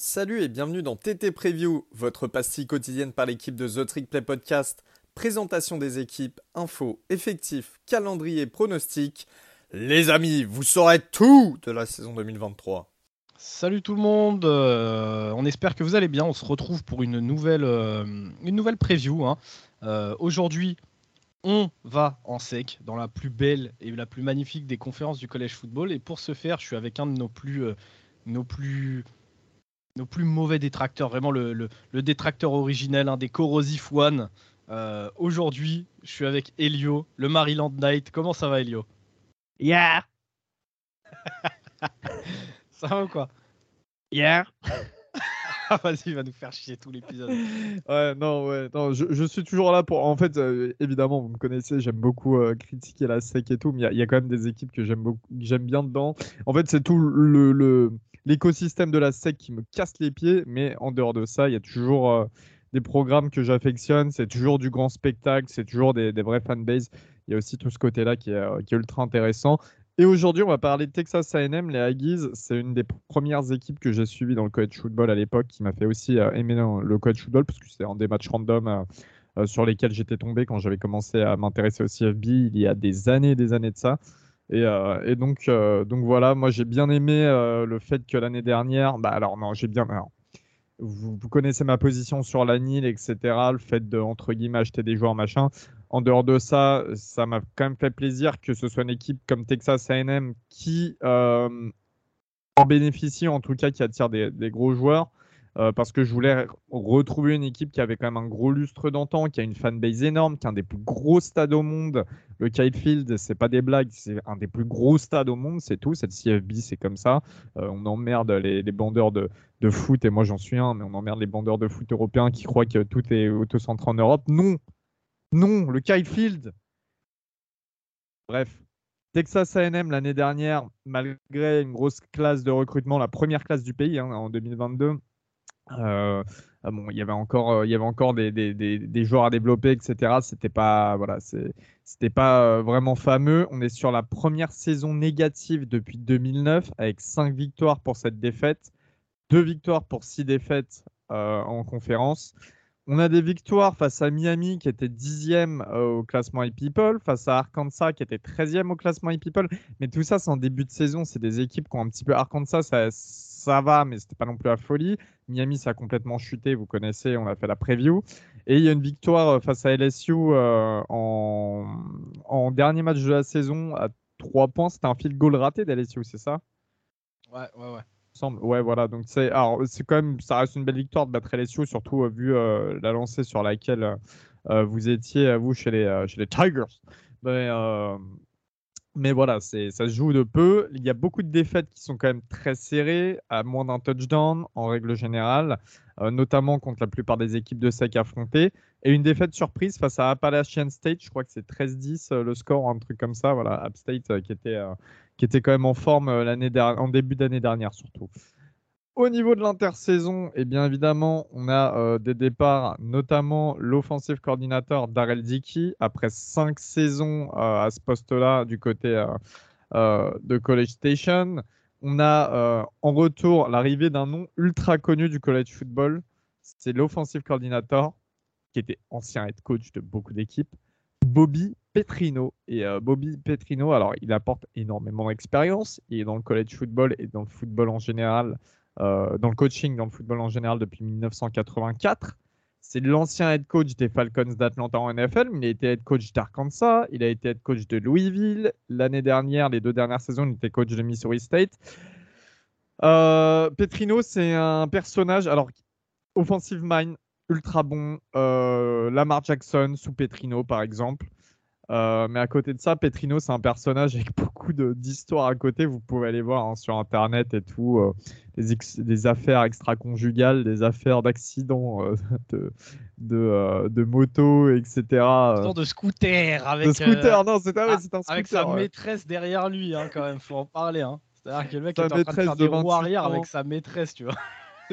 Salut et bienvenue dans TT Preview, votre pastille quotidienne par l'équipe de The Trick Play Podcast. Présentation des équipes, infos, effectifs, calendrier, pronostics. Les amis, vous saurez tout de la saison 2023. Salut tout le monde, euh, on espère que vous allez bien. On se retrouve pour une nouvelle, euh, preview. hein. Euh, Aujourd'hui, on va en sec dans la plus belle et la plus magnifique des conférences du collège football. Et pour ce faire, je suis avec un de nos plus, nos plus mauvais détracteurs, vraiment le, le- le détracteur originel, un des corrosifs one. Euh, Aujourd'hui, je suis avec Elio, le Maryland Knight. Comment ça va, Elio? Yeah. Ça va ou quoi? Yeah. Ah, Vas-y, il va nous faire chier tout l'épisode. Ouais, non, ouais, non, je, je suis toujours là pour. En fait, euh, évidemment, vous me connaissez, j'aime beaucoup euh, critiquer la SEC et tout, mais il y a- il y, a quand même des équipes que j'aime beaucoup, j'aime bien dedans. En fait, c'est tout le, le- l'écosystème de la SEC qui me casse les pieds, mais en dehors de ça, il y a toujours euh, des programmes que j'affectionne, c'est toujours du grand spectacle, c'est toujours des, vrais fanbases. Il y a aussi tout ce côté-là qui euh, qui est ultra intéressant. Et aujourd'hui, on va parler de Texas A&M, les Aggies. C'est une des premières équipes que j'ai suivies dans le college football à l'époque, qui m'a fait aussi euh, aimer le college football, parce que c'était un des matchs random sur lesquels j'étais tombé quand j'avais commencé à m'intéresser au CFB il y a des années et des années de ça. Et, euh, et donc, euh, donc voilà, moi j'ai bien aimé euh, le fait que l'année dernière, bah alors non, j'ai bien. vous, connaissez ma position sur la Nile, etc. Le fait de, entre guillemets, acheter des joueurs, machin. En dehors de ça, ça m'a quand même fait plaisir que ce soit une équipe comme Texas A&M qui en bénéficie, en tout cas qui attire des gros joueurs. Euh, parce que je voulais retrouver une équipe qui avait quand même un gros lustre d'antan, qui a une fanbase énorme, qui a un des plus gros stades au monde. Le Kyle Field, c'est pas des blagues, c'est un des plus gros stades au monde, c'est tout. Cette CFB, c'est comme ça. Euh, on emmerde les, bandeurs de, de foot, et moi j'en suis un, mais on emmerde les bandeurs de foot européens qui croient que tout est autocentré en Europe. Non, non, le Kyle Field. Bref, Texas A&M l'année dernière, malgré une grosse classe de recrutement, la première classe du pays hein, en 2022. Euh, ah bon, il y avait encore, euh, il y avait encore des, des- des- joueurs à développer, etc. C'était pas, voilà, c'était pas euh, vraiment fameux. On est sur la première saison négative depuis 2009 avec 5 victoires pour cette défaite, 2 victoires pour 6 défaites en conférence. On a des victoires face à Miami qui était 10e euh, au classement iPeople, face à Arkansas qui était 13e au classement iPeople. Mais tout ça, c'est en début de saison. C'est des équipes qui ont un petit peu. Arkansas, ça va, mais c'était pas non plus la folie. Miami, ça a complètement chuté. Vous connaissez, on a fait la preview. Et il y a une victoire euh, face à LSU euh, en... en dernier match de la saison à 3 points. C'était un field goal raté d'LSU, c'est ça? Ouais, ouais, ouais. semble. Ouais, voilà. Donc c'est, alors c'est quand même, ça reste une belle victoire de battre LSU, surtout euh, vu euh, la lancée sur laquelle vous étiez vous chez les chez les Tigers. Mais mais voilà, ça se joue de peu. Il y a beaucoup de défaites qui sont quand même très serrées, à moins d'un touchdown en règle générale, euh, notamment contre la plupart des équipes de SEC affrontées. Et une défaite surprise face à Appalachian State, je crois que c'est 13-10 euh, le score, un truc comme ça. Voilà, App State euh, qui était qui était quand même en forme en début d'année dernière surtout. Au niveau de l'intersaison, et bien évidemment, on a euh, des départs, notamment l'offensive coordinateur Darrell Dickey, après cinq saisons euh, à ce poste-là du côté euh, de College Station. On a en retour l'arrivée d'un nom ultra connu du college football, c'est l'offensive coordinator, qui était ancien head coach de beaucoup d'équipes, Bobby Petrino. Et Bobby Petrino, alors il apporte énormément d'expérience. Il est dans le college football et dans le football en général, dans le coaching, dans le football en général depuis 1984. C'est l'ancien head coach des Falcons d'Atlanta en NFL, mais il a été head coach d'Arkansas, il a été head coach de Louisville. L'année dernière, les deux dernières saisons, il était coach de Missouri State. Euh, Petrino, c'est un personnage, alors offensive mind, ultra bon. Euh, Lamar Jackson sous Petrino, par exemple. Euh, mais à côté de ça, Petrino, c'est un personnage avec beaucoup d'histoires à côté. Vous pouvez aller voir hein, sur Internet et tout. euh, des, affaires extra-conjugales, des affaires d'accidents euh, de, de, euh, de moto, etc. de scooter avec, de scooter, non, c'est ah un scooter. avec sa ouais. maîtresse derrière lui, hein, quand même, faut en parler. Hein. C'est-à-dire que le mec Sa est en train de faire de des roues 28 arrière ans. avec sa maîtresse, tu vois.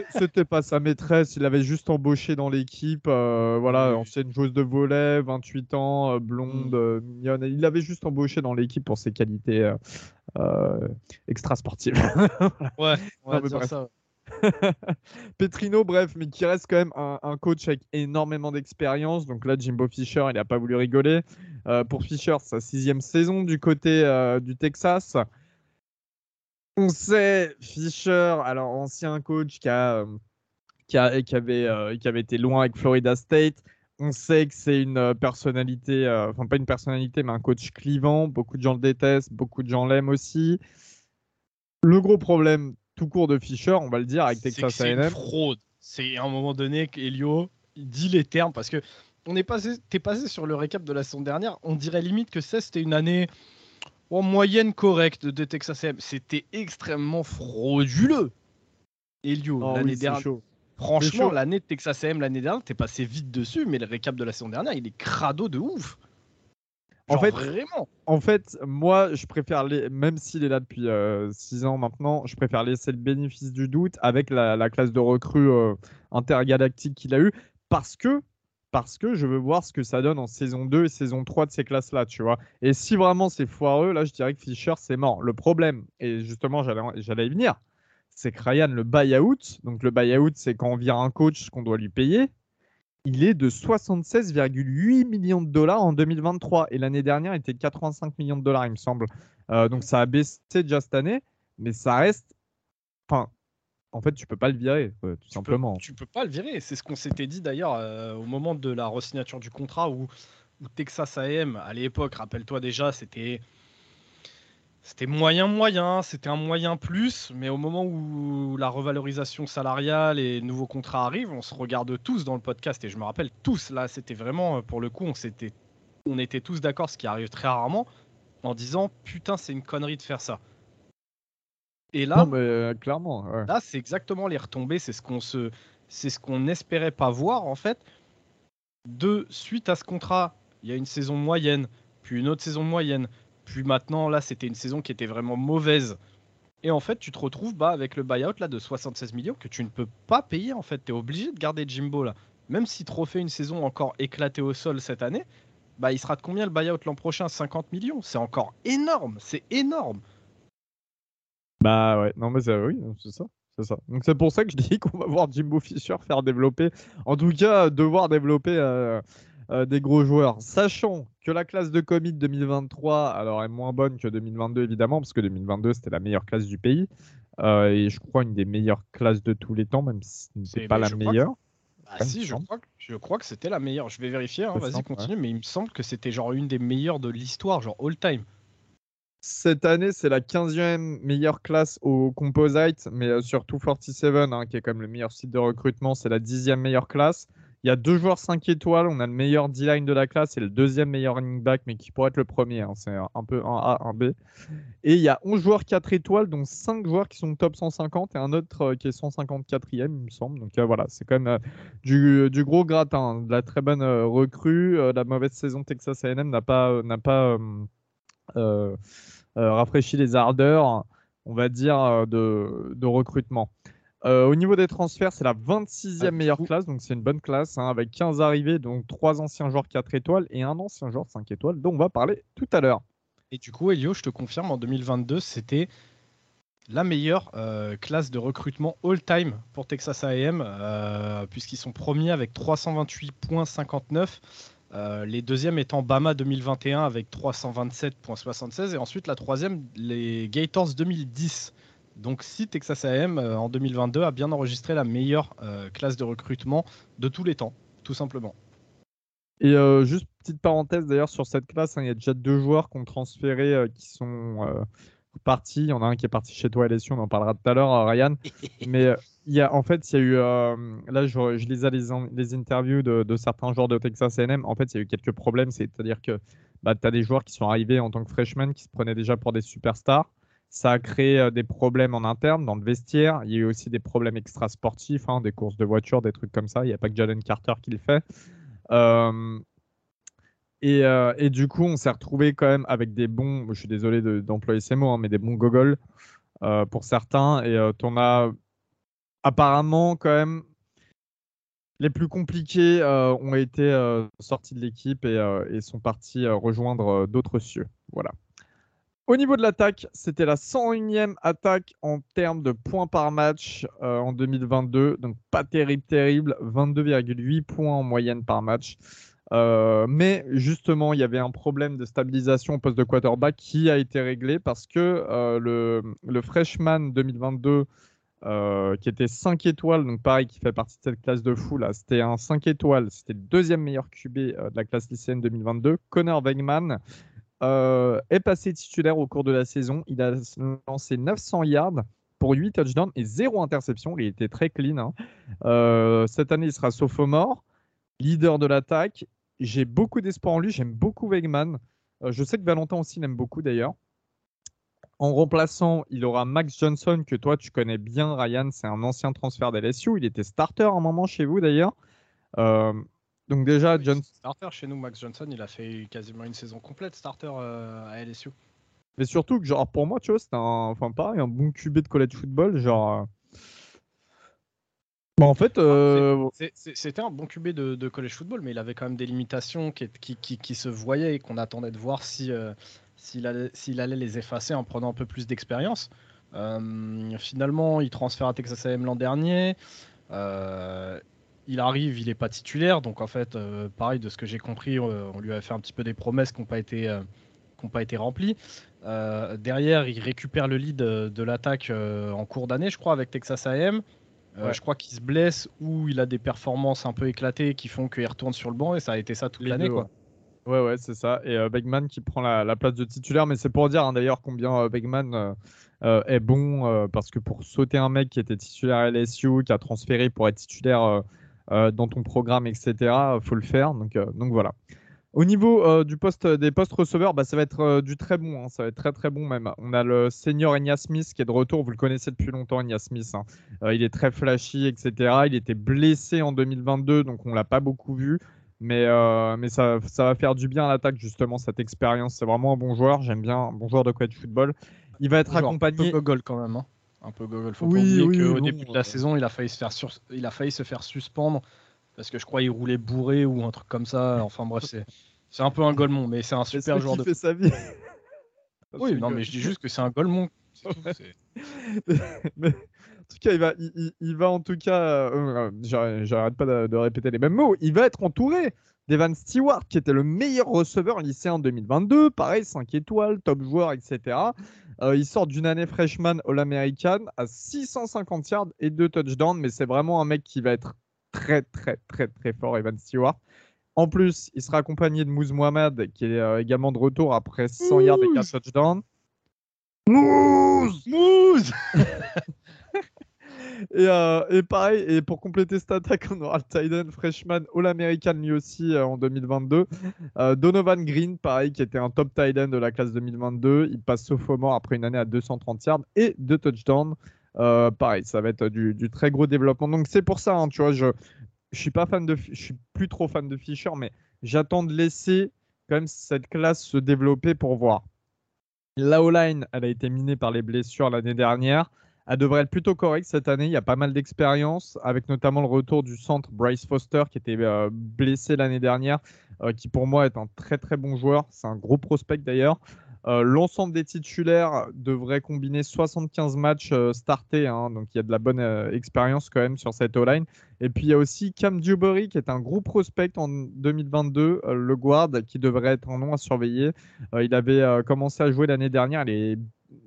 C'était pas sa maîtresse, il l'avait juste embauché dans l'équipe. euh, voilà, Oui. ancienne joueuse de volet, 28 ans, euh, blonde, Mm. euh, mignonne. Il l'avait juste embauché dans l'équipe pour ses qualités euh, euh, extra-sportives. Ouais, on va mais dire bref. ça. Petrino, bref, mais qui reste quand même un, coach avec énormément d'expérience. Donc là, Jimbo Fisher, il n'a pas voulu rigoler. Euh, pour Fisher, sa sixième saison du côté euh, du Texas. On sait, Fisher, alors ancien coach qui, a, euh, qui, a, qui, avait, qui avait été loin avec Florida State. On sait que c'est une personnalité, enfin pas une personnalité, mais un coach clivant. Beaucoup de gens le détestent, beaucoup de gens l'aiment aussi. Le gros problème tout court de Fischer, on va le dire, avec Texas A&M. C'est fraude. C'est à un moment donné qu'Elio dit les termes parce que on est passé, t'es passé sur le récap de la saison dernière. On dirait limite que ça c'était une année en moyenne correcte de Texas A&M. C'était extrêmement frauduleux. Elio oh l'année dernière. Franchement, l'année de Texas A&M l'année dernière, t'es passé vite dessus, mais le récap de la saison dernière, il est crado de ouf en fait, vraiment. En fait, moi, je préfère les, même s'il est là depuis 6 euh, ans maintenant, je préfère laisser le bénéfice du doute avec la, classe de recrues euh, intergalactique qu'il a eu, parce que parce que je veux voir ce que ça donne en saison 2 et saison 3 de ces classes-là, tu vois. Et si vraiment c'est foireux, là, je dirais que Fischer, c'est mort. Le problème, et justement, j'allais y venir, c'est que Ryan, le buy-out, donc le buy-out, c'est quand on vire un coach, ce qu'on doit lui payer, il est de 76,8 millions de dollars en 2023 et l'année dernière il était de 85 millions de dollars il me semble. Euh, donc ça a baissé déjà cette année, mais ça reste. Enfin, en fait, tu peux pas le virer, tout simplement. tu peux pas le virer. C'est ce qu'on s'était dit d'ailleurs euh, au moment de la resignature du contrat où, où Texas AM à l'époque, rappelle-toi déjà, c'était c'était moyen moyen, c'était un moyen plus, mais au moment où la revalorisation salariale et nouveaux contrats arrivent, on se regarde tous dans le podcast et je me rappelle tous là, c'était vraiment pour le coup, on s'était on était tous d'accord, ce qui arrive très rarement, en disant putain c'est une connerie de faire ça. Et là, euh, clairement, là c'est exactement les retombées, c'est ce qu'on se, c'est ce qu'on espérait pas voir en fait. De suite à ce contrat, il y a une saison moyenne, puis une autre saison moyenne, puis maintenant, là, c'était une saison qui était vraiment mauvaise. Et en fait, tu te retrouves bah, avec le buyout là, de 76 millions que tu ne peux pas payer. En fait, tu es obligé de garder Jimbo là. Même si Trophée une saison encore éclatée au sol cette année, bah, il sera de combien le buyout l'an prochain? 50 millions. C'est encore énorme. C'est énorme. Bah ouais, non mais oui, c'est ça. C'est ça. Donc c'est pour ça que je dis qu'on va voir Jimbo Fisher faire développer, en tout cas devoir développer euh, euh, des gros joueurs. Sachant que la classe de commit 2023 alors, est moins bonne que 2022, évidemment, parce que 2022, c'était la meilleure classe du pays. Euh, et je crois une des meilleures classes de tous les temps, même si ce n'est pas la meilleure. Ah si, je crois, que, je crois, que c'était la meilleure. Je vais vérifier, hein, vas-y, continue, mais il me semble que c'était genre une des meilleures de l'histoire, genre all-time. Cette année, c'est la 15e meilleure classe au Composite, mais euh, surtout 47, hein, qui est même le meilleur site de recrutement, c'est la 10e meilleure classe. Il y a deux joueurs 5 étoiles. On a le meilleur D-line de la classe et le deuxième meilleur running back, mais qui pourrait être le premier. Hein. C'est un peu un A, un B. Et il y a 11 joueurs 4 étoiles, dont 5 joueurs qui sont top 150 et un autre euh, qui est 154e, il me semble. Donc euh, voilà, c'est quand même du, gros gratin, de la très bonne recrue. la mauvaise saison Texas AM n'a pas, n'a pas rafraîchi les ardeurs, on va dire, de recrutement. Euh, au niveau des transferts, c'est la 26e ah, meilleure classe, donc c'est une bonne classe, hein, avec 15 arrivées, donc 3 anciens joueurs 4 étoiles et un ancien joueur 5 étoiles, dont on va parler tout à l'heure. Et du coup, Elio, je te confirme, en 2022, c'était la meilleure euh, classe de recrutement all-time pour Texas AM, euh, puisqu'ils sont premiers avec 328,59. Les deuxièmes étant Bama 2021 avec 327,76 et ensuite la troisième les Gators 2010 donc si Texas AM euh, en 2022 a bien enregistré la meilleure euh, classe de recrutement de tous les temps, tout simplement. Et euh, juste petite parenthèse d'ailleurs sur cette classe, hein, il y a déjà deux joueurs qui ont transféré, qui sont partis. Il y en a un qui est parti chez toi, LSU, on en parlera tout à l'heure, Ryan. Mais il y a, en fait, il y a eu, là je, lisais les, interviews de, certains joueurs de Texas AM. En fait, il y a eu quelques problèmes, c'est-à-dire que bah, tu as des joueurs qui sont arrivés en tant que freshmen qui se prenaient déjà pour des superstars. Ça a créé euh, des problèmes en interne dans le vestiaire. Il y a eu aussi des problèmes extra-sportifs, hein, des courses de voitures, des trucs comme ça. Il n'y a pas que Jalen Carter qui le fait. Euh, euh, et, du coup, on s'est retrouvé quand même avec des bons, je suis désolé d'employer ces mots, hein, mais des bons gogoles pour certains. Et on a apparemment quand même les plus compliqués ont été sortis de l'équipe et, et, sont partis rejoindre d'autres cieux. Voilà. Au niveau de l'attaque, c'était la 101e attaque en termes de points par match euh, en 2022. Donc pas terrible, terrible. 22,8 points en moyenne par match. Euh, mais justement, il y avait un problème de stabilisation au poste de quarterback qui a été réglé parce que euh, le, freshman 2022, qui était 5 étoiles, donc pareil, qui fait partie de cette classe de fou là, c'était un 5 étoiles, c'était le deuxième meilleur QB de la classe lycéenne 2022, Connor Wegman. Euh, est passé titulaire au cours de la saison. Il a lancé 900 yards pour 8 touchdowns et 0 interception. Il était très clean. Hein. Euh, cette année, il sera sophomore, leader de l'attaque. J'ai beaucoup d'espoir en lui. J'aime beaucoup Wegman. Euh, je sais que Valentin aussi l'aime beaucoup d'ailleurs. En remplaçant, il aura Max Johnson, que toi tu connais bien, Ryan. C'est un ancien transfert d'LSU. Il était starter à un moment chez vous d'ailleurs. Donc déjà, John... Starter chez nous, Max Johnson, il a fait quasiment une saison complète starter euh, à LSU. Mais surtout que genre pour moi, tu vois, c'était un, enfin pareil, un bon QB de college football, genre. Euh. Bah, en fait, euh, c'était un bon QB de, college football, mais il avait quand même des limitations qui, qui, qui, se voyaient et qu'on attendait de voir si s'il allait, allait, les effacer en prenant un peu plus d'expérience. finalement, il transfère à Texas A&M l'an dernier il arrive, il n'est pas titulaire. Donc en fait, euh, pareil, de ce que j'ai compris, euh, on lui a fait un petit peu des promesses qui n'ont pas été, euh, pas été remplies. derrière, il récupère le lead de l'attaque en cours d'année, je crois, avec Texas AM. Je crois qu'il se blesse ou il a des performances un peu éclatées qui font qu'il retourne sur le banc et ça a été ça toute l'année. quoi. Ouais, ouais, c'est ça. Et Begman qui prend la, place de titulaire, mais c'est pour dire hein, d'ailleurs combien Begman est bon parce que pour sauter un mec qui était titulaire à LSU, qui a transféré pour être titulaire euh, dans ton programme, etc. faut le faire. Donc, euh, donc voilà. Au niveau euh, du poste des postes receveurs, bah, ça va être du très bon, hein. ça va être très très bon même. On a le senior Enya Smith qui est de retour, vous le connaissez depuis longtemps Enya Smith. Hein. il est très flashy, etc. Il était blessé en 2022, donc on l'a pas beaucoup vu. Mais, mais ça, ça, va faire du bien à l'attaque justement cette expérience. C'est vraiment un bon joueur, j'aime bien, un bon joueur de college football. Il va être accompagné. Un peu quand même. Hein un peu gogol. Faut pas oublier qu'au début de la saison, il a failli se faire il a failli se faire suspendre parce que je crois qu'il roulait bourré ou un truc comme ça. Enfin bref, c'est c'est un peu un golemon, mais c'est un super joueur de. fait sa vie. oui, non, mais je dis juste que c'est un golemon. mais, tout cas, il va, il, va en tout cas, euh, euh, j'arrête pas de, répéter les mêmes mots. Il va être entouré d'Evan Stewart, qui était le meilleur receveur lycéen en 2022. Pareil, 5 étoiles, top joueur, etc. Euh, il sort d'une année freshman All-American à 650 yards et 2 touchdowns, mais c'est vraiment un mec qui va être très, très, très, très fort, Evan Stewart. En plus, il sera accompagné de Mouz Mohamed, qui est euh, également de retour après 100 yards et 4 touchdowns. Mouz Euh, et, pareil, et pour compléter cette attaque, on aura le Titan Freshman All-American lui aussi euh, en 2022. Euh, Donovan Green, pareil, qui était un top Titan de la classe 2022. Il passe sophomore après une année à 230 yards et deux touchdowns. pareil, ça va être du, très gros développement. Donc c'est pour ça, hein, tu vois, je, je suis pas fan de, je suis plus trop fan de Fisher, mais j'attends de laisser quand même cette classe se développer pour voir. La O-line, elle a été minée par les blessures l'année dernière. Elle devrait être plutôt correcte cette année. Il y a pas mal d'expérience, avec notamment le retour du centre Bryce Foster, qui était euh, blessé l'année dernière, euh, qui pour moi est un très très bon joueur. C'est un gros prospect d'ailleurs. Euh, l'ensemble des titulaires devrait combiner 75 matchs startés, hein. donc il y a de la bonne expérience quand même sur cette O-line. Et puis il y a aussi Cam Dewberry qui est un gros prospect en 2022, le guard qui devrait être un nom à surveiller. il avait commencé à jouer l'année dernière,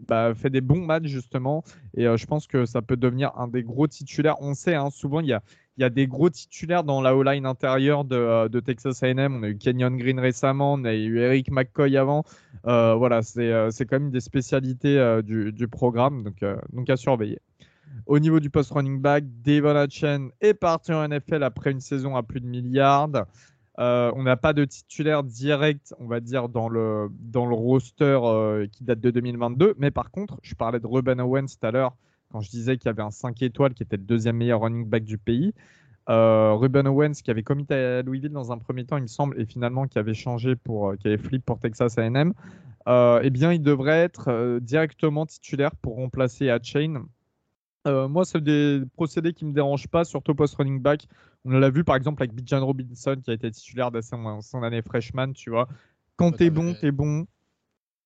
bah, fait des bons matchs justement et euh, je pense que ça peut devenir un des gros titulaires. On sait, hein, souvent il y a, y a des gros titulaires dans la O-line intérieure de, euh, de, Texas A&M. On a eu Kenyon Green récemment, on a eu Eric McCoy avant. Euh, voilà, c'est quand même des spécialités du, programme, donc, donc à surveiller. Au niveau du post running back, Devon Hatchen est parti en NFL après une saison à plus de milliards. Euh, on n'a pas de titulaire direct, on va dire, dans le, dans le roster euh, qui date de 2022. Mais par contre, je parlais de Ruben Owens tout à l'heure, quand je disais qu'il y avait un 5 étoiles qui était le deuxième meilleur running back du pays. Euh, Ruben Owens qui avait commis à Louisville dans un premier temps, il me semble, et finalement qui avait changé pour, qui avait flip pour Texas A&M. eh bien, il devrait être directement titulaire pour remplacer Hatchain euh, moi, c'est des procédés qui me dérangent pas, surtout post-running back. On l'a vu par exemple avec Bijan Robinson qui a été titulaire de son, année freshman, tu vois. Quand t'es bon, t'es bon.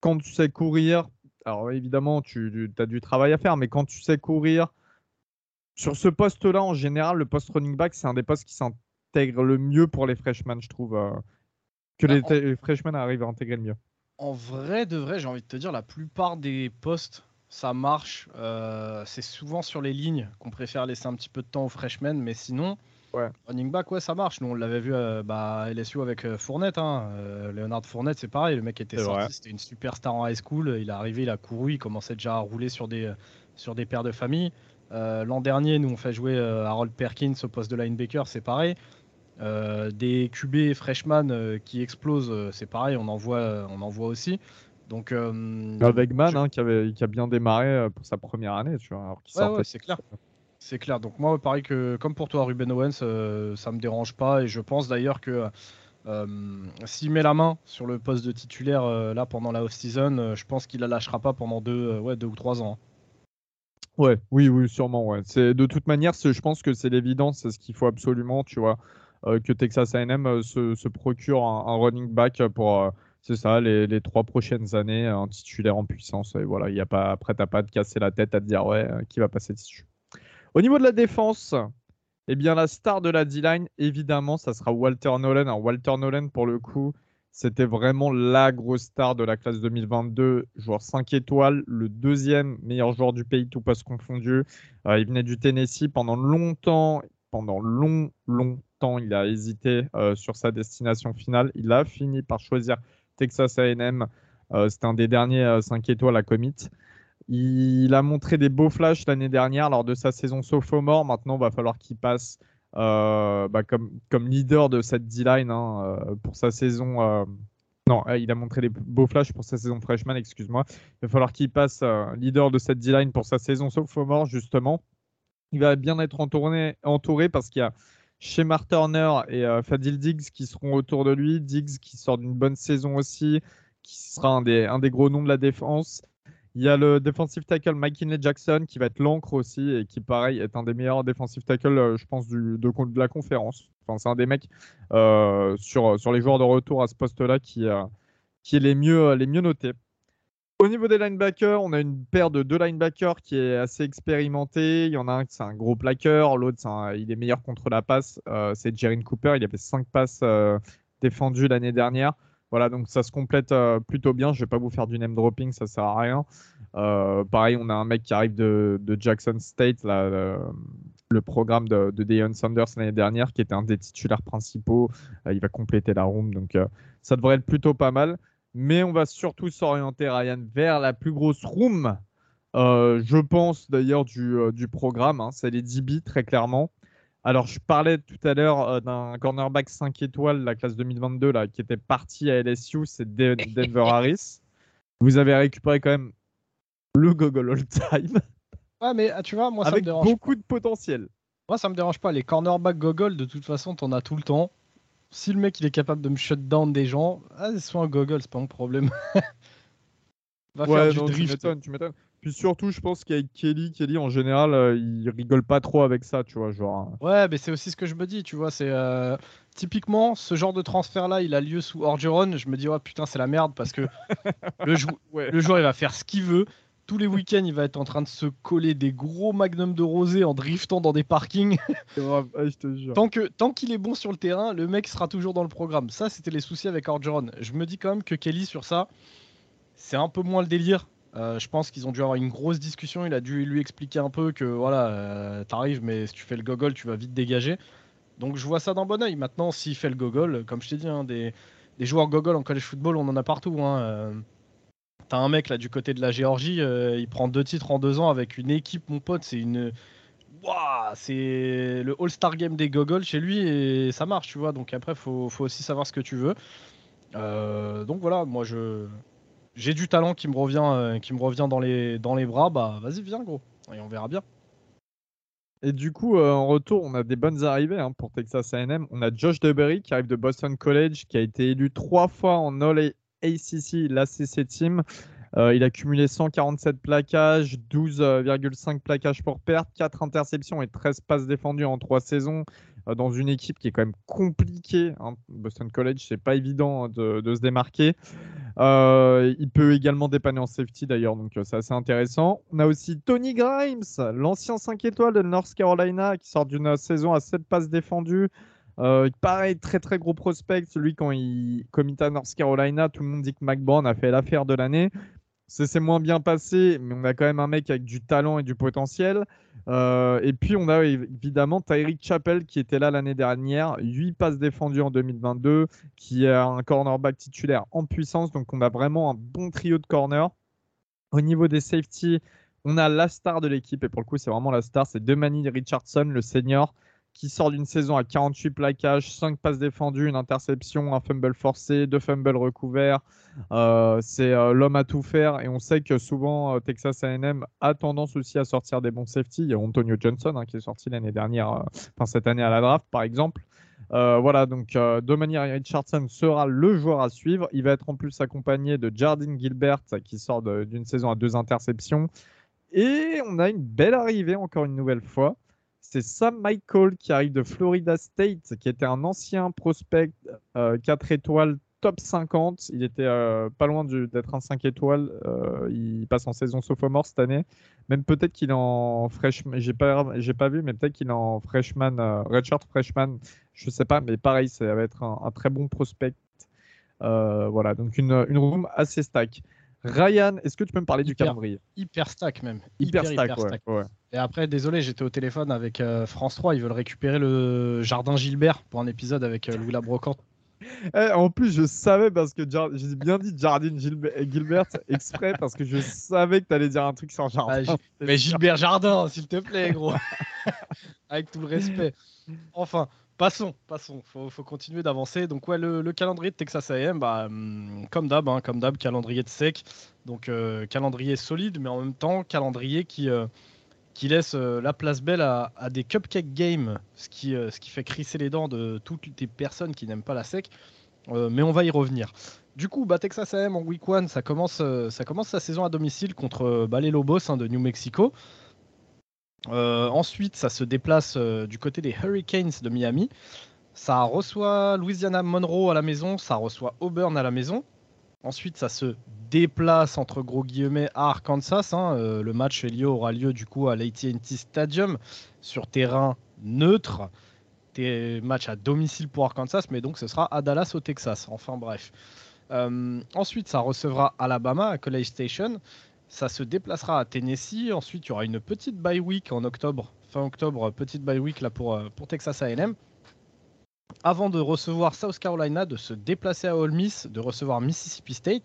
quand tu sais courir, alors évidemment, tu, as du travail à faire, mais quand tu sais courir, sur ce poste-là, en général, le poste running back, c'est un des postes qui s'intègre le mieux pour les freshmen, je trouve. Euh, que bah, les, freshmen arrivent à intégrer le mieux. En vrai, de vrai, j'ai envie de te dire, la plupart des postes, ça marche. Euh, c'est souvent sur les lignes qu'on préfère laisser un petit peu de temps aux freshmen, mais sinon, Ouais. Running back, ouais, ça marche. Nous, on l'avait vu euh, bah, à LSU avec euh, Fournette. Hein. Euh, Leonard Fournette, c'est pareil. Le mec était sorti, c'était une superstar en high school. Il est arrivé, il a couru, il commençait déjà à rouler sur des, sur des paires de famille. L'an dernier, nous, on fait jouer Harold Perkins au poste de linebacker, c'est pareil. des QB freshman qui explosent, c'est pareil, on en voit, on en voit aussi. Donc, avec Man, hein, qui, avait, qui a bien démarré pour sa première année, tu vois. ouais, c'est clair. C'est clair. Donc moi, pareil que comme pour toi, Ruben Owens, euh, ça me dérange pas et je pense d'ailleurs que euh, s'il met la main sur le poste de titulaire euh, là pendant la off-season, je pense qu'il la lâchera pas pendant deux, ouais, deux ou trois ans. Ouais, oui, oui, sûrement. Ouais. C'est de toute manière, je pense que c'est l'évidence, c'est ce qu'il faut absolument, tu vois, que Texas A&M se, procure un, running back pour c'est ça, les, trois prochaines années, un titulaire en puissance. Et voilà, il y a pas, après, t'as pas de casser la tête à te dire, ouais, qui va passer dessus. Au niveau de la défense, eh bien, la star de la D-line, évidemment, ça sera Walter Nolan. Alors, Walter Nolan, pour le coup, c'était vraiment la grosse star de la classe 2022, joueur 5 étoiles, le deuxième meilleur joueur du pays, tout passe confondu. Euh, il venait du Tennessee pendant longtemps, pendant long, longtemps, il a hésité euh, sur sa destination finale. Il a fini par choisir Texas A&M. Euh, c'était un des derniers 5 étoiles à commit. Il a montré des beaux flashs l'année dernière lors de sa saison sophomore. Maintenant, il va falloir qu'il passe euh, bah, comme, leader de cette D-line hein, euh, pour sa saison. Euh, non, il a montré des beaux flashs pour sa saison freshman, excuse-moi. Il va falloir qu'il passe leader de cette D-line pour sa saison sophomore, justement. Il va bien être entouré, entouré parce qu'il y a Shemar Turner et Fadil Diggs qui seront autour de lui. Diggs qui sort d'une bonne saison aussi, qui sera un des, gros noms de la défense. Il y a le defensive tackle McKinley Jackson qui va être l'encre aussi et qui, pareil, est un des meilleurs defensive tackles, euh, je pense, de, la conférence. Enfin, c'est un des mecs euh, sur, les joueurs de retour à ce poste-là qui, euh, qui est les mieux notés. Au niveau des linebackers, on a une paire de deux linebackers qui est assez expérimentée. Il y en a un qui c'est un gros plaqueur, l'autre il est meilleur contre la passe. c'est Jarin Cooper, il avait cinq passes défendues l'année dernière. Voilà, donc ça se complète euh, plutôt bien. Je vais pas vous faire du name dropping, ça sert à rien. Euh, pareil, on a un mec qui arrive de, Jackson State, le, programme de, de Deion Sanders l'année dernière, qui était un des titulaires principaux. Euh, il va compléter la room, donc ça devrait être plutôt pas mal. Mais on va surtout s'orienter, Ryan, vers la plus grosse room. je pense d'ailleurs du, programme, hein. c'est les DB très clairement. Alors, je parlais tout à l'heure euh, d'un cornerback 5 étoiles, la classe 2022, là, qui était parti à LSU, c'est Denver Harris. Vous avez récupéré quand même le Gogol All-Time. Ouais, mais ah, tu vois, moi, ça me dérange. beaucoup de potentiel. Moi, ça me dérange pas. Les cornerbacks Gogol, de toute façon, t'en as tout le temps. Si le mec, il est capable de me shut down des gens, ah, soit un Gogol, c'est pas mon problème. Va ouais, faire du drift. Tu m'étonnes. Puis surtout, je pense qu'avec Kelly, Kelly en général, euh, il rigole pas trop avec ça, tu vois, genre. Hein. Ouais, mais c'est aussi ce que je me dis, tu vois, c'est euh, typiquement ce genre de transfert là, il a lieu sous Orgeron. Je me dis, oh putain, c'est la merde parce que le, le joueur il va faire ce qu'il veut. Tous les week-ends, il va être en train de se coller des gros magnums de rosé en driftant dans des parkings. Tant que tant qu'il est bon sur le terrain, le mec sera toujours dans le programme. Ça, c'était les soucis avec Orgeron. Je me dis quand même que Kelly sur ça, c'est un peu moins le délire euh, je pense qu'ils ont dû avoir une grosse discussion. Il a dû lui expliquer un peu que voilà, euh, t'arrives, mais si tu fais le gogol, tu vas vite dégager. Donc je vois ça d'un bon oeil. Maintenant, s'il fait le gogol, comme je t'ai dit, hein, des, joueurs gogol en college football, on en a partout. Hein, euh. T'as un mec là du côté de la Géorgie, il prend deux titres en deux ans avec une équipe, mon pote. C'est une. c'est le All-Star Game des gogols chez lui et ça marche, tu vois. Donc après, faut, faut aussi savoir ce que tu veux. donc voilà, moi je, j'ai du talent qui me revient, euh, qui me revient dans, les, dans les bras, bah vas-y, viens gros, et on verra bien. Et du coup, euh, en retour, on a des bonnes arrivées hein, pour Texas A&M. On a Josh DeBerry qui arrive de Boston College, qui a été élu trois fois en All ACC, l'ACC Team. Euh, il a cumulé 147 plaquages, 12,5 plaquages pour perte, 4 interceptions et 13 passes défendues en 3 saisons. dans une équipe qui est quand même compliquée. Hein. Boston College, c'est pas évident hein, de, se démarquer. il peut également dépanner en safety d'ailleurs, donc c'est assez intéressant. On a aussi Tony Grimes, l'ancien 5 étoiles de North Carolina, qui sort d'une saison à 7 passes défendues. Pareil, très très gros prospect. Celui quand il commit à North Carolina, tout le monde dit que McBourne a fait l'affaire de l'année. Ça s'est moins bien passé, mais on a quand même un mec avec du talent et du potentiel. Euh, et puis on a évidemment Tyreek Chappell qui était là l'année dernière, 8 passes défendues en 2022, qui est un cornerback titulaire en puissance. Donc on a vraiment un bon trio de corner. Au niveau des safety, on a la star de l'équipe, et pour le coup c'est vraiment la star, c'est Demani Richardson, le senior, qui sort d'une saison à 48 plaquages, 5 passes défendues, une interception, un fumble forcé, deux fumbles recouverts. Euh, c'est euh, l'homme à tout faire et on sait que souvent euh, Texas A&M a tendance aussi à sortir des bons safety. Il y a Antonio Johnson hein, qui est sorti l'année dernière, enfin cette année à la draft par exemple. voilà, donc Dominic Richardson sera le joueur à suivre. Il va être en plus accompagné de Jardine Gilbert qui sort d'une saison à deux interceptions. Et on a une belle arrivée encore une nouvelle fois c'est Sam Michael qui arrive de Florida State, qui était un ancien prospect 4 euh, étoiles top 50. Il était euh, pas loin d'être un 5 étoiles. Euh, il passe en saison sophomore cette année. Même peut-être qu'il est en freshman. J'ai pas, j'ai pas vu, mais peut-être qu'il est en freshman, redshirt freshman. Je sais pas, mais pareil, ça va être un, très bon prospect. voilà, donc une, une room assez stack. Ryan, est-ce que tu peux me parler du calendrier Hyper stack même. Hyper, stack, ouais, Et après, désolé, j'étais au téléphone avec euh, France 3. Ils veulent récupérer le Jardin Gilbert pour un épisode avec euh, Louis Labrocante. Eh, en plus, je savais parce que j'ai bien dit Jardine Gilbert exprès parce que je savais que tu allais dire un truc sans Jardin. Ah, mais Gilbert Jardin, s'il te plaît, gros. avec tout le respect. Enfin, Passons, passons. Faut, faut continuer d'avancer. Donc ouais, le, calendrier de Texas A&M, bah, hum, comme d'hab, hein, comme d'hab, calendrier de sec. Donc euh, calendrier solide, mais en même temps calendrier qui euh, qui laisse euh, la place belle à, des cupcake games, ce qui ce qui fait crisser les dents de toutes les personnes qui n'aiment pas la sec. mais on va y revenir. Du coup, bah, Texas A&M en week one, ça commence ça commence sa saison à domicile contre bah, les Lobos hein, de New Mexico. Euh, ensuite, ça se déplace euh, du côté des Hurricanes de Miami. Ça reçoit Louisiana Monroe à la maison, ça reçoit Auburn à la maison. Ensuite, ça se déplace entre gros guillemets à Arkansas. Hein. Euh, le match aura lieu du coup à l'AT&T Stadium sur terrain neutre. Des matchs à domicile pour Arkansas, mais donc ce sera à Dallas au Texas. Enfin bref. ensuite, ça recevra Alabama à College Station. Ça se déplacera à Tennessee. Ensuite, il y aura une petite bye week en octobre, fin octobre, petite bye week là pour, euh, pour Texas A&M. Avant de recevoir South Carolina, de se déplacer à Ole Miss, de recevoir Mississippi State,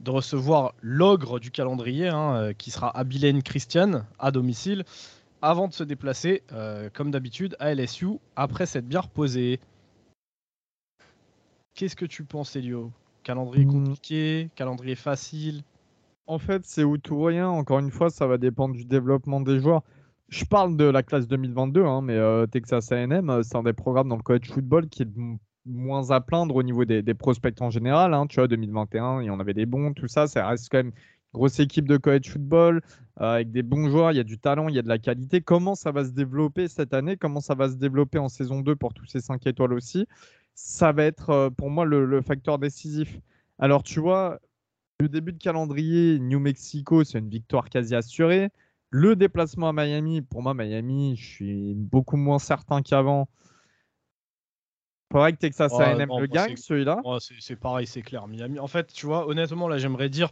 de recevoir l'ogre du calendrier, hein, euh, qui sera Abilene Christian à domicile, avant de se déplacer, euh, comme d'habitude, à LSU, après s'être bien reposé. Qu'est-ce que tu penses, Elio? Calendrier hmm. compliqué, calendrier facile en fait, c'est ou tout rien. Encore une fois, ça va dépendre du développement des joueurs. Je parle de la classe 2022, hein, mais euh, Texas A&M, euh, c'est un des programmes dans le college football qui est moins à plaindre au niveau des, prospects en général. Hein. Tu vois, 2021, il y en avait des bons, tout ça. Ça reste quand même grosse équipe de college football euh, avec des bons joueurs. Il y a du talent, il y a de la qualité. Comment ça va se développer cette année? Comment ça va se développer en saison 2 pour tous ces 5 étoiles aussi? Ça va être pour moi le facteur décisif. Alors, tu vois, le début de calendrier, New Mexico, c'est une victoire quasi assurée. Le déplacement à Miami, pour moi, Miami, je suis beaucoup moins certain qu'avant. Faudrait que Texas A&M le gagne, celui-là. c'est pareil, c'est clair. Miami, en fait, tu vois, honnêtement, là, j'aimerais dire,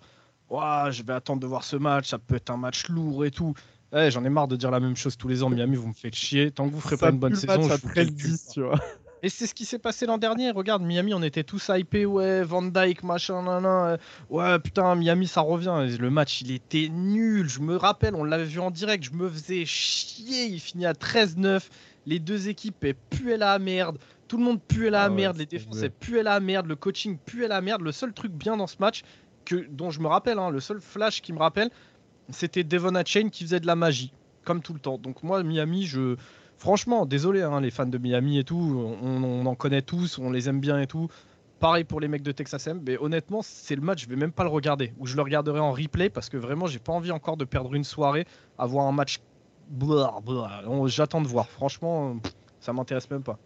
je vais attendre de voir ce match, ça peut être un match lourd et tout. Eh, j'en ai marre de dire la même chose tous les ans. Miami, vous me faites chier. Tant que vous ferez pas une bonne saison, je vous le 10, tu vois. Et c'est ce qui s'est passé l'an dernier. Regarde, Miami, on était tous hypés. Ouais, Van Dyke, machin, nan, nan. Ouais, putain, Miami, ça revient. Le match, il était nul. Je me rappelle, on l'avait vu en direct. Je me faisais chier. Il finit à 13-9. Les deux équipes puaient la merde. Tout le monde puait la ah merde. Les défenses puaient la merde. Le coaching puait la merde. Le seul truc bien dans ce match, que, dont je me rappelle, hein, le seul flash qui me rappelle, c'était Devon Chain qui faisait de la magie. Comme tout le temps. Donc, moi, Miami, je franchement, désolé, hein, les fans de Miami et tout, on, en connaît tous, on les aime bien et tout. Pareil pour les mecs de Texas M, mais honnêtement, c'est le match, je vais même pas le regarder, ou je le regarderai en replay parce que vraiment, j'ai pas envie encore de perdre une soirée, avoir un match. J'attends de voir. Franchement, Ça m'intéresse même pas.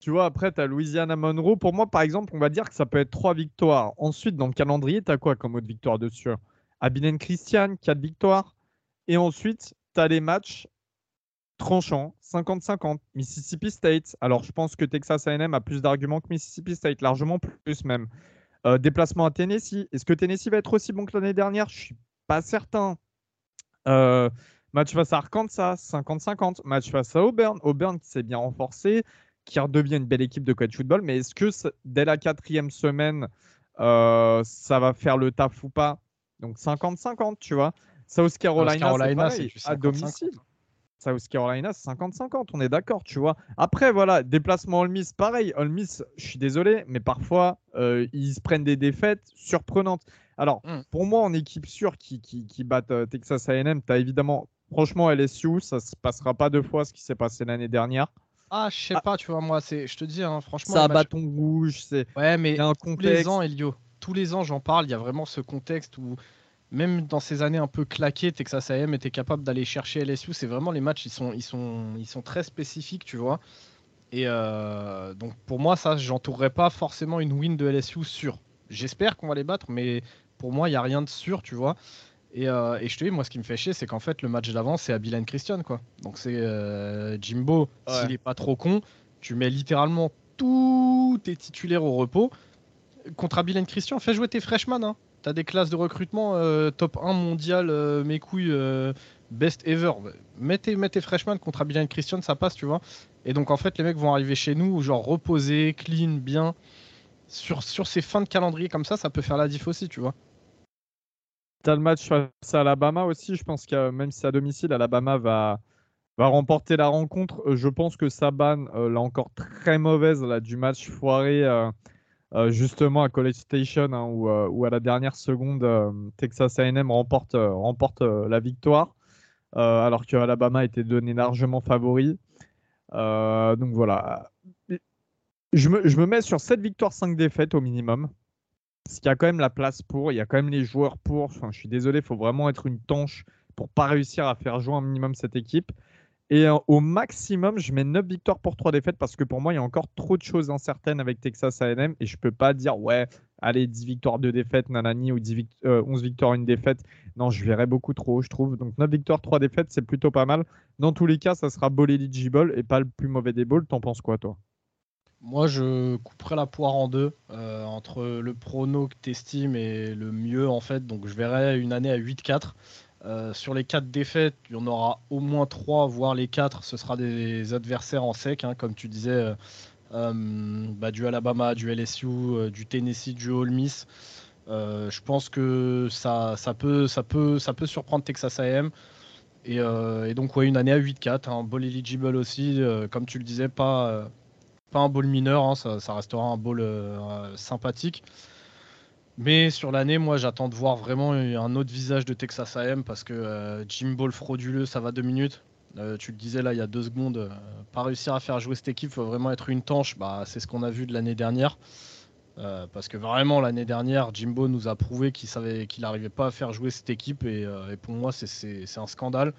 Tu vois, après, tu as Louisiana Monroe. Pour moi, par exemple, on va dire que ça peut être trois victoires. Ensuite, dans le calendrier, tu as quoi comme autre victoire dessus Abilene Christian, 4 victoires. Et ensuite, tu as les matchs tranchants, 50-50. Mississippi State. Alors, je pense que Texas AM a plus d'arguments que Mississippi State, largement plus même. Euh, déplacement à Tennessee. Est-ce que Tennessee va être aussi bon que l'année dernière? Je suis pas certain. Euh, match face à Arkansas, 50-50. Match face à Auburn. Auburn qui s'est bien renforcé qui redevient une belle équipe de college football. Mais est-ce que dès la quatrième semaine, euh, ça va faire le taf ou pas? Donc 50-50, tu vois. South Carolina, c'est à domicile. South Carolina, c'est 50-50, on est d'accord, tu vois. Après, voilà, déplacement Ole Miss, pareil. Ole Miss, je suis désolé, mais parfois, euh, ils se prennent des défaites surprenantes. Alors, hmm. pour moi, en équipe sûre qui, qui, qui battent euh, Texas AM, tu as évidemment, franchement, LSU, ça se passera pas deux fois ce qui s'est passé l'année dernière. Ah, je sais ah. pas, tu vois, moi, c'est, je te dis, hein, franchement. Ça bâton rouge, c'est. Ouais, mais un tous les ans, Elio, tous les ans, j'en parle. Il y a vraiment ce contexte où, même dans ces années un peu claquées, Texas A&M était capable d'aller chercher LSU. C'est vraiment les matchs, ils sont, ils sont, ils sont très spécifiques, tu vois. Et euh, donc, pour moi, ça, j'entourerais pas forcément une win de LSU sûre. J'espère qu'on va les battre, mais pour moi, il y a rien de sûr, tu vois. Euh, et, je te dis, moi, ce qui me fait chier, c'est qu'en fait, le match d'avant, c'est Abilene Christian, quoi. Donc, c'est euh, Jimbo, s'il est pas trop con, tu mets littéralement tous tes titulaires au repos. Contre Abilene Christian, fais jouer tes freshmen. Hein. Des classes de recrutement euh, top 1 mondial, mes couilles, best ever. Mets tes, freshmen contre Abilene Christian, ça passe, tu vois. Et donc, en fait, les mecs vont arriver chez nous, genre reposés, clean, bien. Sur, sur ces fins de calendrier comme ça, ça peut faire la diff aussi, tu vois. Tu as le match face à Alabama aussi. Je pense que même si à domicile, Alabama va, va remporter la rencontre. Euh, je pense que Saban, euh, l'a encore très mauvaise là, du match foiré euh, justement à College Station, hein, où, à la dernière seconde, Texas AM remporte, remporte la victoire, alors que Alabama était donné largement favori. donc voilà. Je me, je me mets sur 7 victoires, 5 défaites au minimum. Parce qu'il y a quand même la place pour, il y a quand même les joueurs pour. Je suis désolé, il faut vraiment être une tanche pour pas réussir à faire jouer un minimum cette équipe. Et euh, au maximum, je mets 9 victoires pour 3 défaites parce que pour moi, il y a encore trop de choses incertaines avec Texas AM et je peux pas dire, ouais, allez, 10 victoires, 2 défaites, nanani, ou 10 11 victoires, 1 défaite. Non, je verrais beaucoup trop, je trouve. Donc 9 victoires, 3 défaites, c'est plutôt pas mal. Dans tous les cas, ça sera ball eligible et pas le plus mauvais des balls. T'en penses quoi, toi? Moi, je couperais la poire en deux euh, entre le prono que tu estimes et le mieux, en fait. Donc, je verrais une année à 8-4. Euh, sur les 4 défaites, il y en aura au moins 3, voire les 4. Ce sera des adversaires en sec, hein, comme tu disais, euh, bah, du Alabama, du LSU, du Tennessee, du Ole Miss. je pense que ça, ça, peut, ça, peut, ça peut surprendre Texas AM. Et, et donc, ouais, une année à 8-4, un ball eligible aussi, comme tu le disais, pas pas un ball mineur, hein, ça, restera un euh, sympathique. Mais sur l'année, moi, j'attends de voir vraiment un autre visage de Texas AM parce que euh, Jim Ball frauduleux, ça va deux minutes. Euh, tu le disais là il y a deux secondes, pas réussir à faire jouer cette équipe, faut vraiment être une tanche. Bah, c'est ce qu'on a vu de l'année dernière. parce que vraiment l'année dernière, Jimbo nous a prouvé qu'il savait qu'il n'arrivait pas à faire jouer cette équipe et, pour moi c'est un scandale.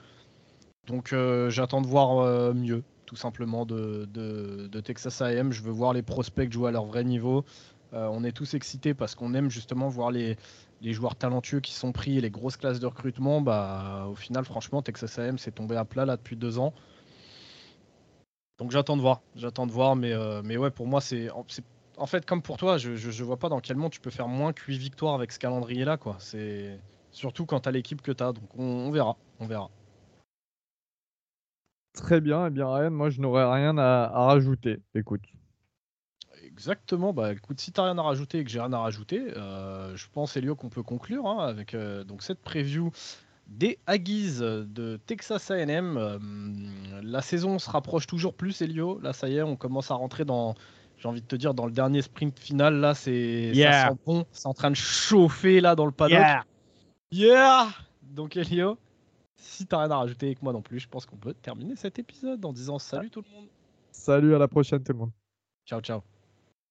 Donc j'attends de voir mieux tout simplement de, Texas AM. Je veux voir les prospects jouer à leur vrai niveau. Euh, on est tous excités parce qu'on aime justement voir les, joueurs talentueux qui sont pris et les grosses classes de recrutement. Bah, au final, franchement, Texas AM s'est tombé à plat là depuis deux ans. Donc j'attends de voir, j'attends de voir, mais, euh, mais ouais, pour moi, c'est en fait comme pour toi, je, je, vois pas dans quel monde tu peux faire moins que 8 victoires avec ce calendrier-là, quoi. C'est surtout quand tu as l'équipe que tu as, donc on verra, on verra. Très bien, et eh bien Ryan, moi je n'aurais rien à, rajouter. Écoute. Exactement, bah écoute, si t'as rien à rajouter et que j'ai rien à rajouter, euh, je pense Elio qu'on peut conclure hein, avec euh, donc cette preview des Aggies de Texas A&M. Euh, la saison se rapproche toujours plus, Elio. Là, ça y est, on commence à rentrer dans, j'ai envie de te dire, dans le dernier sprint final. Là, c'est ça sent bon, c'est en train de chauffer là dans le paddock. Yeah, yeah Donc Elio, si t'as rien à rajouter avec moi non plus, je pense qu'on peut terminer cet épisode en disant salut tout le monde. Salut, à la prochaine tout le monde. Ciao, ciao.